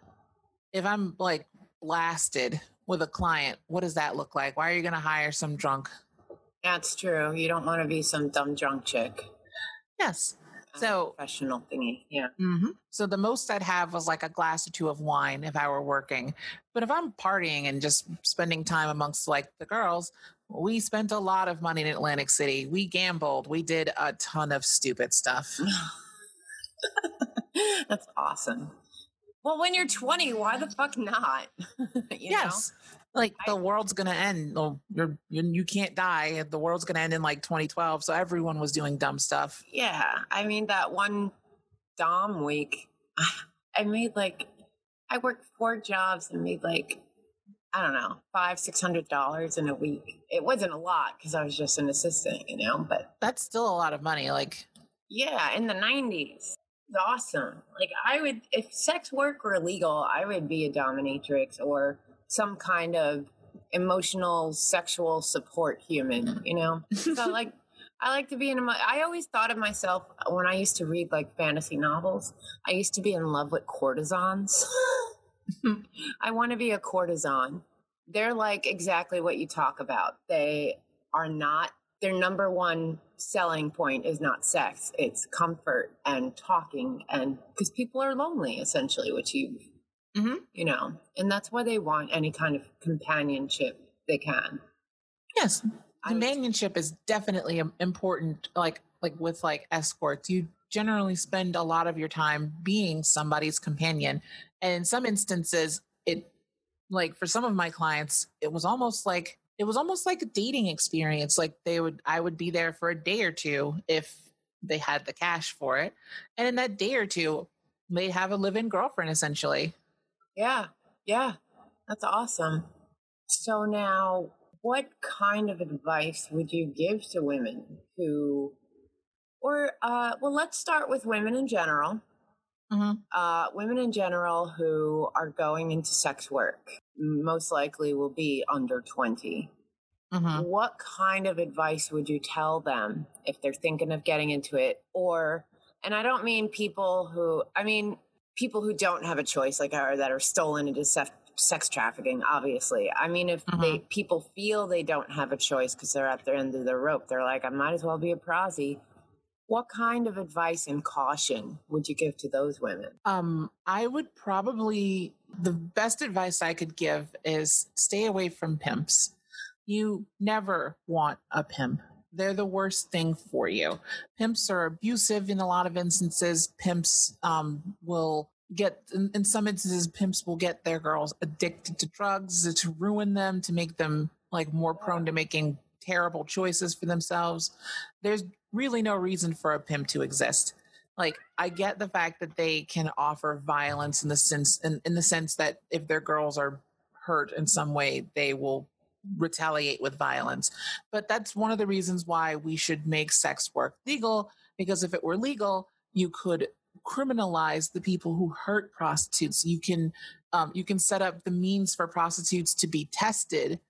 if i'm like blasted with a client what does that look like why are you going to hire some drunk That's true. You don't want to be some dumb drunk chick. yes Uh, So- professional thingy. Yeah. hmm so the most i'd have was like a glass or two of wine if i were working but if i'm partying and just spending time amongst like the girls we spent a lot of money in atlantic city we gambled we did a ton of stupid stuff <laughs> That's awesome. Well, when you're 20, why the fuck not? <laughs> you yes like the world's gonna end well, you're, you you can't die the world's gonna end in like 2012 so everyone was doing dumb stuff Yeah. I mean, that one Dom week, <sighs> I made like, I worked four jobs and made like, I don't know, five, six hundred dollars in a week. It wasn't a lot because I was just an assistant, you know, but that's still a lot of money. Like, Yeah, in the 90s. Awesome. Like, I would, if sex work were illegal, I would be a dominatrix or some kind of emotional, sexual support human, you know? So, like, I like to be in, emo- I always thought of myself when I used to read like fantasy novels, I used to be in love with courtesans. <laughs> I want to be a courtesan. They're like exactly what you talk about. They are not their number one selling point is not sex it's comfort and talking and because people are lonely essentially which you Mhm. you know and that's why they want any kind of companionship they can yes, companionship is definitely important. Like, like with like escorts, you generally spend a lot of your time being somebody's companion, and in some instances, it like for some of my clients, it was almost like it was almost like a dating experience. Like they would, I would be there for a day or two if they had the cash for it, and in that day or two, they have a live-in girlfriend essentially. yeah yeah that's awesome so now what kind of advice would you give to women who or uh well let's start with women in general Mhm. uh, women in general who are going into sex work most likely will be under 20. Mhm. What kind of advice would you tell them if they're thinking of getting into it? Or, and I don't mean people who, I mean, people who don't have a choice, like are that are stolen into sex, sex trafficking. Obviously, I mean, if Mhm. they people feel they don't have a choice because they're at the end of the rope, they're like, I might as well be a prosy. What kind of advice and caution would you give to those women? Um, I would probably the best advice I could give is stay away from pimps. You never want a pimp. They're the worst thing for you. Pimps are abusive in a lot of instances. Pimps um, will get, in, in some instances, pimps will get their girls addicted to drugs to ruin them, to make them like more prone to making terrible choices for themselves. There's really no reason for a pimp to exist like i get the fact that they can offer violence in the sense in, in the sense that if their girls are hurt in some way they will retaliate with violence. But that's one of the reasons why we should make sex work legal because if it were legal you could criminalize the people who hurt prostitutes. You can um, you can set up the means for prostitutes to be tested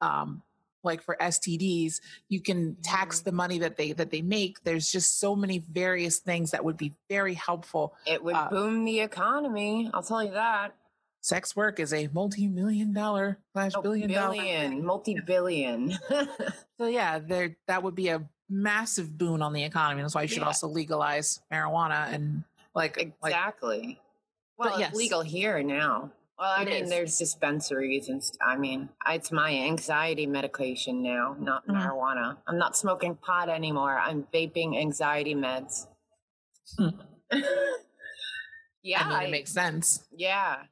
um, like for STDs, you can tax the money that they that they make. There's just so many various things that would be very helpful. It would Uh, boom the economy. I'll tell you that. Sex work is a multi-million dollar slash Oh, billion dollar. billion, multi-billion. <laughs> So yeah, there that would be a massive boon on the economy. That's why you should Yeah. also legalize marijuana and like like exactly. But well, yes. it's legal here now. Well, I It mean, is. there's dispensaries and st- I mean, it's my anxiety medication now, not Mhm. marijuana. I'm not smoking pot anymore. I'm vaping anxiety meds. Hmm. <laughs> yeah, I mean I- it makes sense. yeah,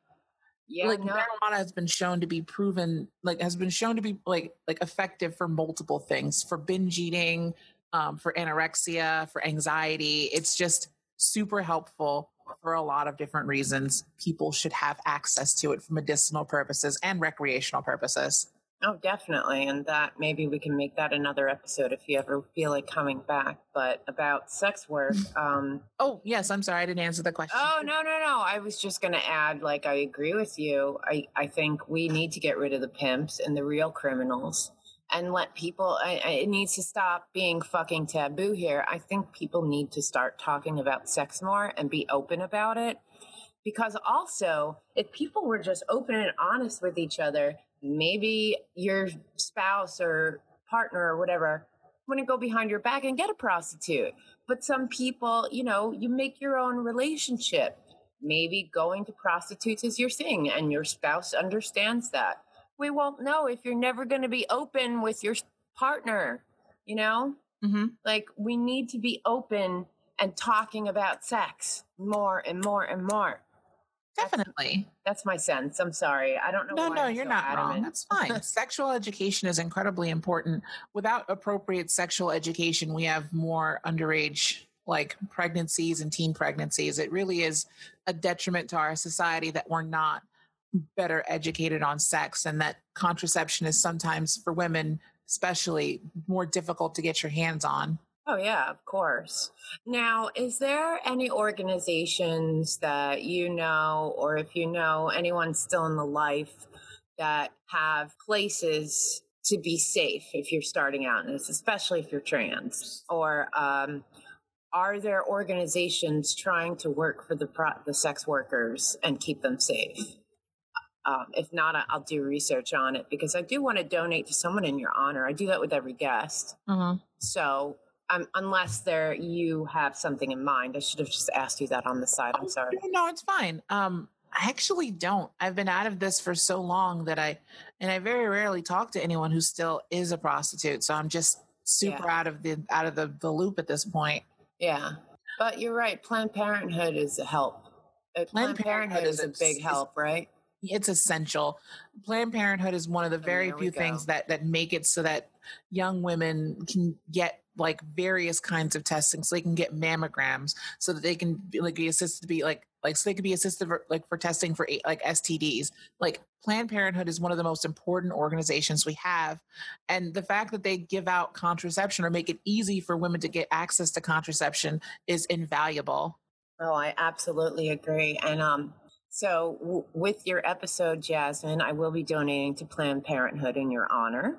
yeah. like no, marijuana has been shown to be proven like has been shown to be like like effective for multiple things for binge eating um, for anorexia for anxiety it's just super helpful for a lot of different reasons people should have access to it for medicinal purposes and recreational purposes Oh, definitely. And that maybe we can make that another episode if you ever feel like coming back. But about sex work, <laughs> um, oh yes i'm sorry i didn't answer the question Oh no no no! I was just going to add, like, I agree with you. I I think we need to get rid of the pimps and the real criminals, and let people. I, I, it needs to stop being fucking taboo here. I think people need to start talking about sex more and be open about it, because also, if people were just open and honest with each other, maybe your spouse or partner or whatever wouldn't go behind your back and get a prostitute. But some people, you know, you make your own relationship. Maybe going to prostitutes is your thing and your spouse understands that. We won't know if you're never going to be open with your partner, you know? mm-hmm. Like, we need to be open and talking about sex more and more and more. definitely That's my sense. I'm sorry. I don't know. No, why no, I'm you're so not wrong. That's fine. <laughs> Sexual education is incredibly important. Without appropriate sexual education, we have more underage like pregnancies and teen pregnancies. It really is a detriment to our society that we're not better educated on sex and that contraception is sometimes for women especially more difficult to get your hands on. Oh, yeah, of course. Now, is there any organizations that you know, or if you know anyone still in the life that have places to be safe if you're starting out in this, especially if you're trans? Or um, are there organizations trying to work for the, pro- the sex workers and keep them safe? Um, if not, I'll do research on it because I do want to donate to someone in your honor. I do that with every guest. So, um, unless there you have something in mind, I should have just asked you that on the side. I'm sorry. No, no, it's fine. Um, I actually don't. I've been out of this for so long that I, and I very rarely talk to anyone who still is a prostitute. So I'm just super Yeah. out of the out of the, the loop at this point. Yeah, but you're right. Planned Parenthood is a help. Uh, Planned, Parenthood, is a big is- help, right? It's essential. Planned Parenthood is one of the very there we few things that that make it so that young women can get like various kinds of testing so they can get mammograms so that they can be like be assisted to be like like so they can be assisted for, like for testing for like STDs. Like Planned Parenthood is one of the most important organizations we have, and the fact that they give out contraception or make it easy for women to get access to contraception is invaluable. Oh, I absolutely agree. And um, so w- with your episode, Jasmine, I will be donating to Planned Parenthood in your honor.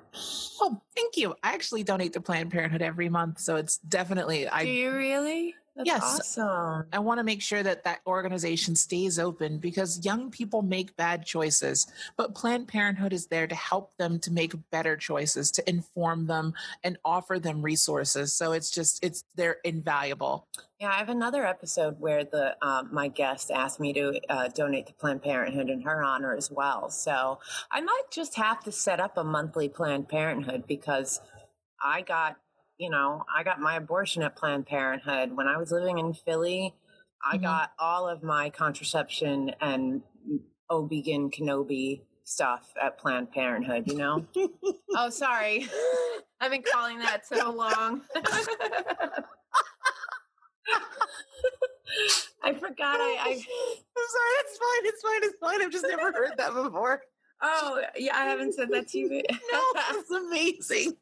Oh, thank you. I actually donate to Planned Parenthood every month, so it's definitely I Do you really? That's Yes. awesome. I want to make sure that that organization stays open because young people make bad choices, but Planned Parenthood is there to help them to make better choices, to inform them and offer them resources. So it's just it's they're invaluable. Yeah, I have another episode where the um, my guest asked me to uh, donate to Planned Parenthood in her honor as well. So I might just have to set up a monthly Planned Parenthood because I got, you know, I got my abortion at Planned Parenthood when I was living in Philly. I Mhm. got all of my contraception and Obegyn Kenobi stuff at Planned Parenthood. You know. <laughs> oh, sorry, <laughs> I've been calling that so long. <laughs> I forgot. I, I I'm sorry, it's fine, it's fine, it's fine. I've just never heard that before. Oh yeah, I haven't said that to you. <laughs> No, it's amazing.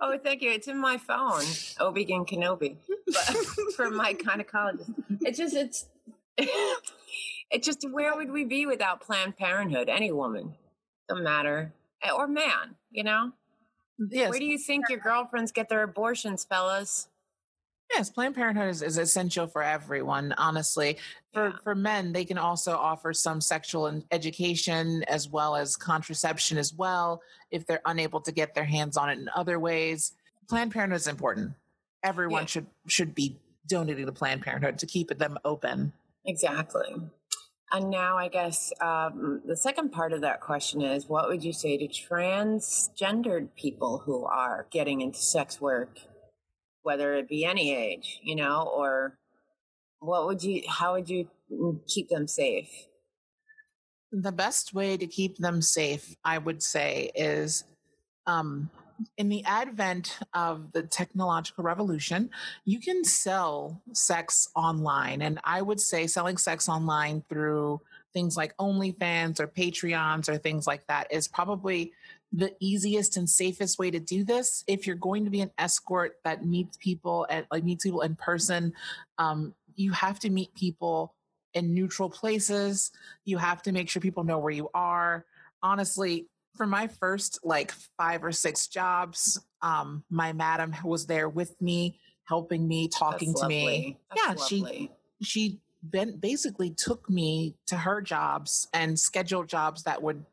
oh, thank you. It's in my phone. Obegyn Kenobi, but <laughs> for my gynecologist. It's just it's <laughs> it's just where would we be without Planned Parenthood? Any woman, doesn't matter, Eh, or man. You know, Yes. where do you think your girlfriends get their abortions, fellas? Yes, Planned Parenthood is, is essential for everyone, honestly. For Yeah. for men, they can also offer some sexual education as well as contraception as well if they're unable to get their hands on it in other ways. Planned Parenthood is important. Everyone Yeah. should should be donating to Planned Parenthood to keep them open. Exactly. And now, I guess um, the second part of that question is what would you say to transgendered people who are getting into sex work, whether it be any age, you know, or what would you, how would you mm, keep them safe? The best way to keep them safe, I would say, is um, in the advent of the technological revolution, you can sell sex online. And I would say selling sex online through things like OnlyFans or Patreons or things like that is probably the easiest and safest way to do this. If you're going to be an escort that meets people at like meets people in person, um, you have to meet people in neutral places. You have to make sure people know where you are. Honestly, for my first like five or six jobs, um, my madam was there with me, helping me, talking That's to me. That's yeah, she lovely. she ben- basically took me to her jobs and scheduled jobs that would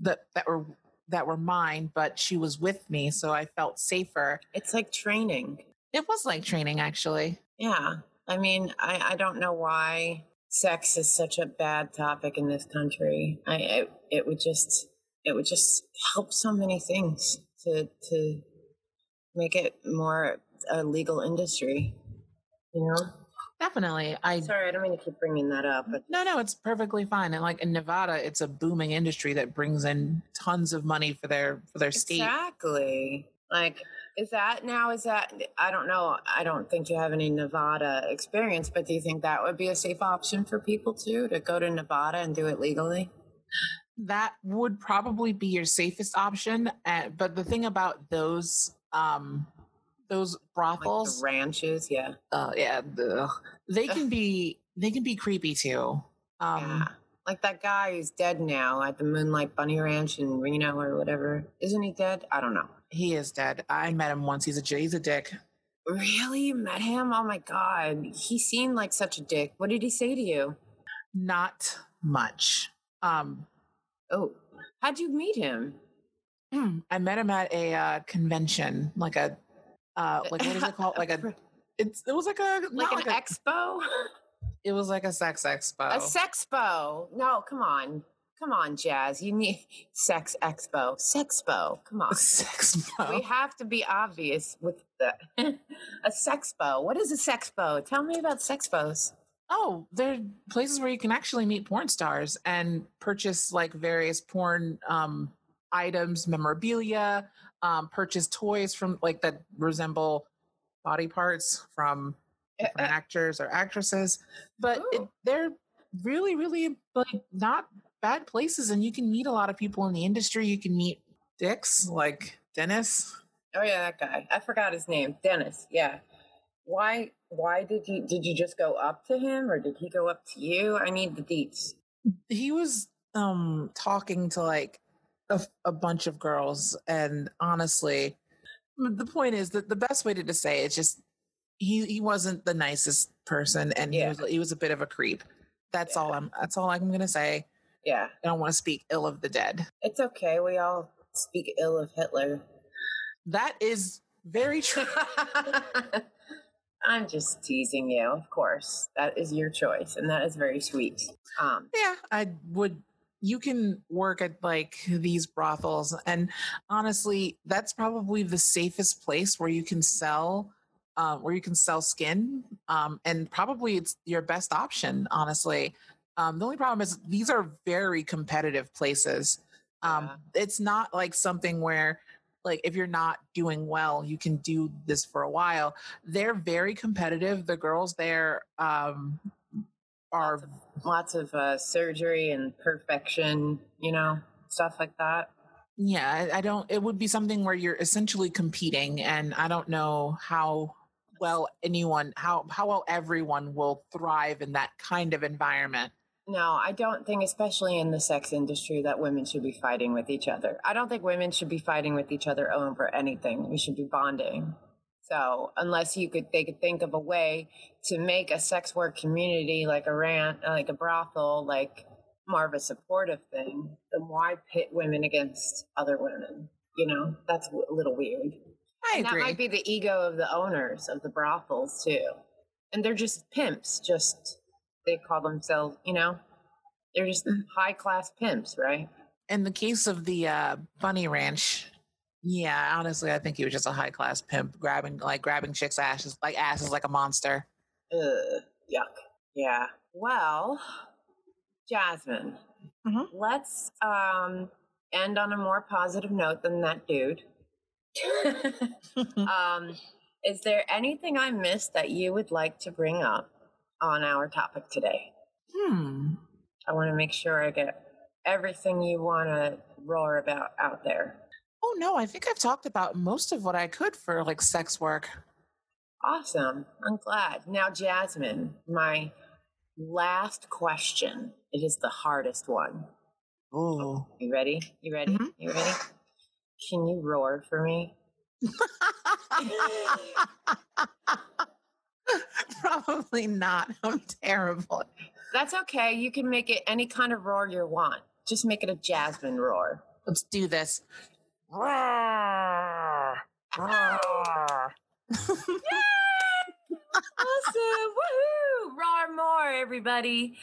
that that were that were mine, but she was with me, so I felt safer. It's like training. It was like training, actually. Yeah. I mean, I, I don't know why sex is such a bad topic in this country. I it, it would just it would just help so many things to to make it more a legal industry. You know? Definitely, I Sorry, I don't mean to keep bringing that up, but No, no, it's perfectly fine. And like in Nevada, it's a booming industry that brings in tons of money for their for their state. exactly. Like, is that now? Is that I don't know. I don't think you have any Nevada experience, but do you think that would be a safe option for people too to go to Nevada and do it legally? That would probably be your safest option. Uh, but the thing about those um those Like brothels, the ranches, yeah. uh, yeah, the, they can be they can be creepy too. Um, yeah. Like that guy who's dead now at the Moonlight Bunny Ranch in Reno or whatever. Isn't he dead? I don't know. He is dead. I met him once. He's a he's a dick. Really? You met him? Oh my God. He seemed like such a dick. What did he say to you? Not much. Um, Oh, how'd you meet him? I met him at a uh, convention, like a uh, like what is it called? Like a <laughs> it's it was like a Like an like a- expo? <laughs> it was like a sex expo. A sexpo. No, come on. Come on, Jazz. You need <laughs> sex expo. Sex Sexpo. Come on. sex expo. We have to be obvious with the a sex sexpo. What is a sex sexpo? Tell me about sex sexpos. Oh, there are places where you can actually meet porn stars and purchase like various porn um, items, memorabilia, um, purchase toys from like that resemble body parts from different actors or actresses. But it, they're really, really like not bad places, and you can meet a lot of people in the industry. You can meet dicks like Dennis. Oh yeah, that guy. I forgot his name. Dennis. Yeah. Why? Why did you? Did you just go up to him, or did he go up to you? I need the deets. he was um talking to like a, a bunch of girls and honestly the point is that the best way to, to say it is just he he wasn't the nicest person, and Yeah. he was he was a bit of a creep. That's all I'm. That's all I'm gonna say. Yeah, I don't want to speak ill of the dead. it's okay. We all speak ill of Hitler. That is very true. <laughs> I'm just teasing you, of course. That is your choice, and that is very sweet. Um, yeah, I would. You can work at like these brothels, and honestly, that's probably the safest place where you can sell, uh, where you can sell skin, um, and probably it's your best option. Honestly, um, the only problem is these are very competitive places. Um, It's not like something where, like, if you're not doing well, you can do this for a while. They're very competitive. The girls there um, are lots of uh, surgery and perfection, you know, stuff like that. Yeah, I, I don't. It would be something where you're essentially competing, and I don't know how well anyone, how how well everyone will thrive in that kind of environment. No, I don't think, especially in the sex industry, that women should be fighting with each other. I don't think women should be fighting with each other over anything. We should be bonding. So, unless you could, they could think of a way to make a sex work community like a rant, like a brothel, like more of a supportive thing, then why pit women against other women? You know, that's a little weird. I And agree. That might be the ego of the owners of the brothels too, and they're just pimps. Just they call themselves, you know, they're just Mm. high class pimps, right? in the case of the uh, bunny ranch, yeah, honestly, I think he was just a high class pimp grabbing like grabbing chicks' asses like asses like a monster. Ugh, yuck. Yeah. Well, Jasmine, Mhm. let's um end on a more positive note than that dude. <laughs> um, is there anything I missed that you would like to bring up on our topic today? Hmm. I want to make sure I get everything you want to roar about out there. Oh no, I think I've talked about most of what I could for like sex work. Awesome. I'm glad. Now, Jasmine, my last question. It is the hardest one. Ooh. You ready? You ready? Mhm. You ready? Can you roar for me? <laughs> Probably not. I'm terrible. That's okay. You can make it any kind of roar you want. Just make it a Jasmine roar. Let's do this. <laughs> Awesome. Woohoo! Roar more, everybody.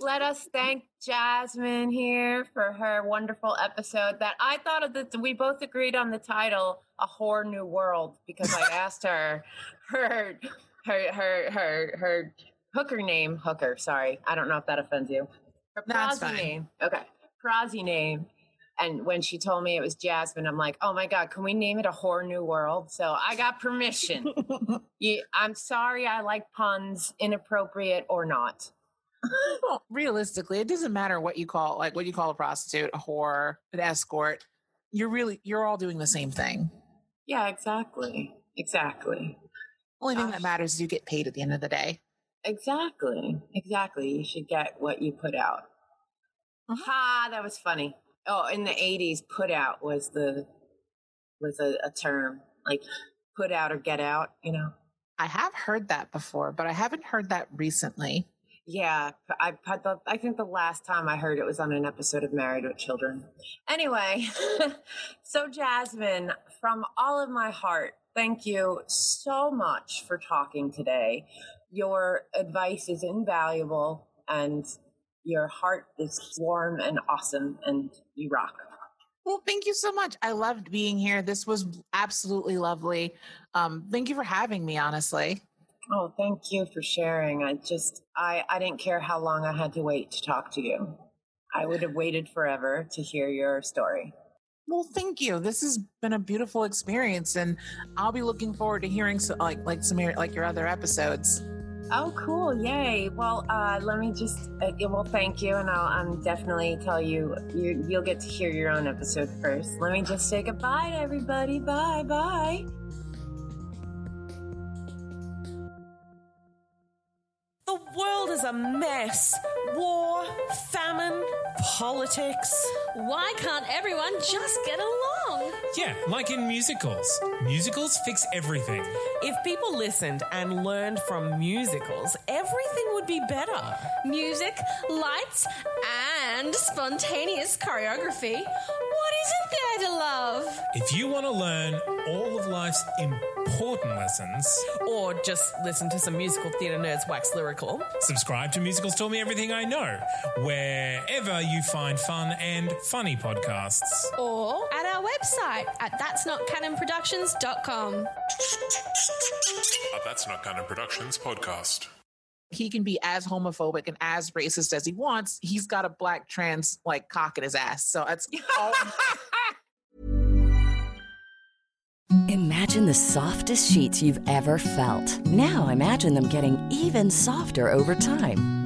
Let us thank Jasmine here for her wonderful episode that I thought of the we both agreed on the title, A Whore New World, because I asked her her her her her her hooker name, hooker, sorry. I don't know if that offends you. Her That's fine. name. Okay. Prosy name. And when she told me it was Jasmine, I'm like, oh my God, can we name it a whore new world? So I got permission. <laughs> you, I'm sorry I like puns, inappropriate or not. Well, realistically, it doesn't matter what you call like what you call a prostitute, a whore, an escort. You're really you're all doing the same thing. Yeah, exactly. Exactly. Only thing Gosh. that matters is you get paid at the end of the day. Exactly. Exactly. You should get what you put out. Mhm. Ha, that was funny. Oh, in the 80s, put out was the was a, a term like put out or get out, you know. I have heard that before, but I haven't heard that recently. Yeah, I thought I think the last time I heard it was on an episode of Married with Children. Anyway, <laughs> so Jasmine, from all of my heart, thank you so much for talking today. Your advice is invaluable and your heart is warm and awesome and you rock. Well, thank you so much. I loved being here. This was absolutely lovely. Um, thank you for having me, honestly. Oh, thank you for sharing. I just I I didn't care how long I had to wait to talk to you. I would have waited forever to hear your story. Well, thank you. This has been a beautiful experience, and I'll be looking forward to hearing so, like like some like your other episodes. Oh, cool! Yay! Well, uh, let me just uh, well, thank you, and I'll um, definitely tell you, you you'll get to hear your own episode first. Let me just say goodbye to everybody. Bye, bye. The world is a mess. War, famine, politics. Why can't everyone just get along? Yeah, like in musicals. Musicals fix everything. If people listened and learned from musicals, everything would be better. Music, lights, and spontaneous choreography. What isn't there to love? If you want to learn all of life's important lessons, Or just listen to some musical theatre nerds wax lyrical. subscribe to Musicals Tell Me Everything I Know, wherever you find fun and funny podcasts. Or at our website at that'snotcanonproductions.com. A That's Not Canon Productions podcast. He can be as homophobic and as racist as he wants. He's got a black trans like cock in his ass. So that's <laughs> all. Imagine the softest sheets you've ever felt. Now imagine them getting even softer over time.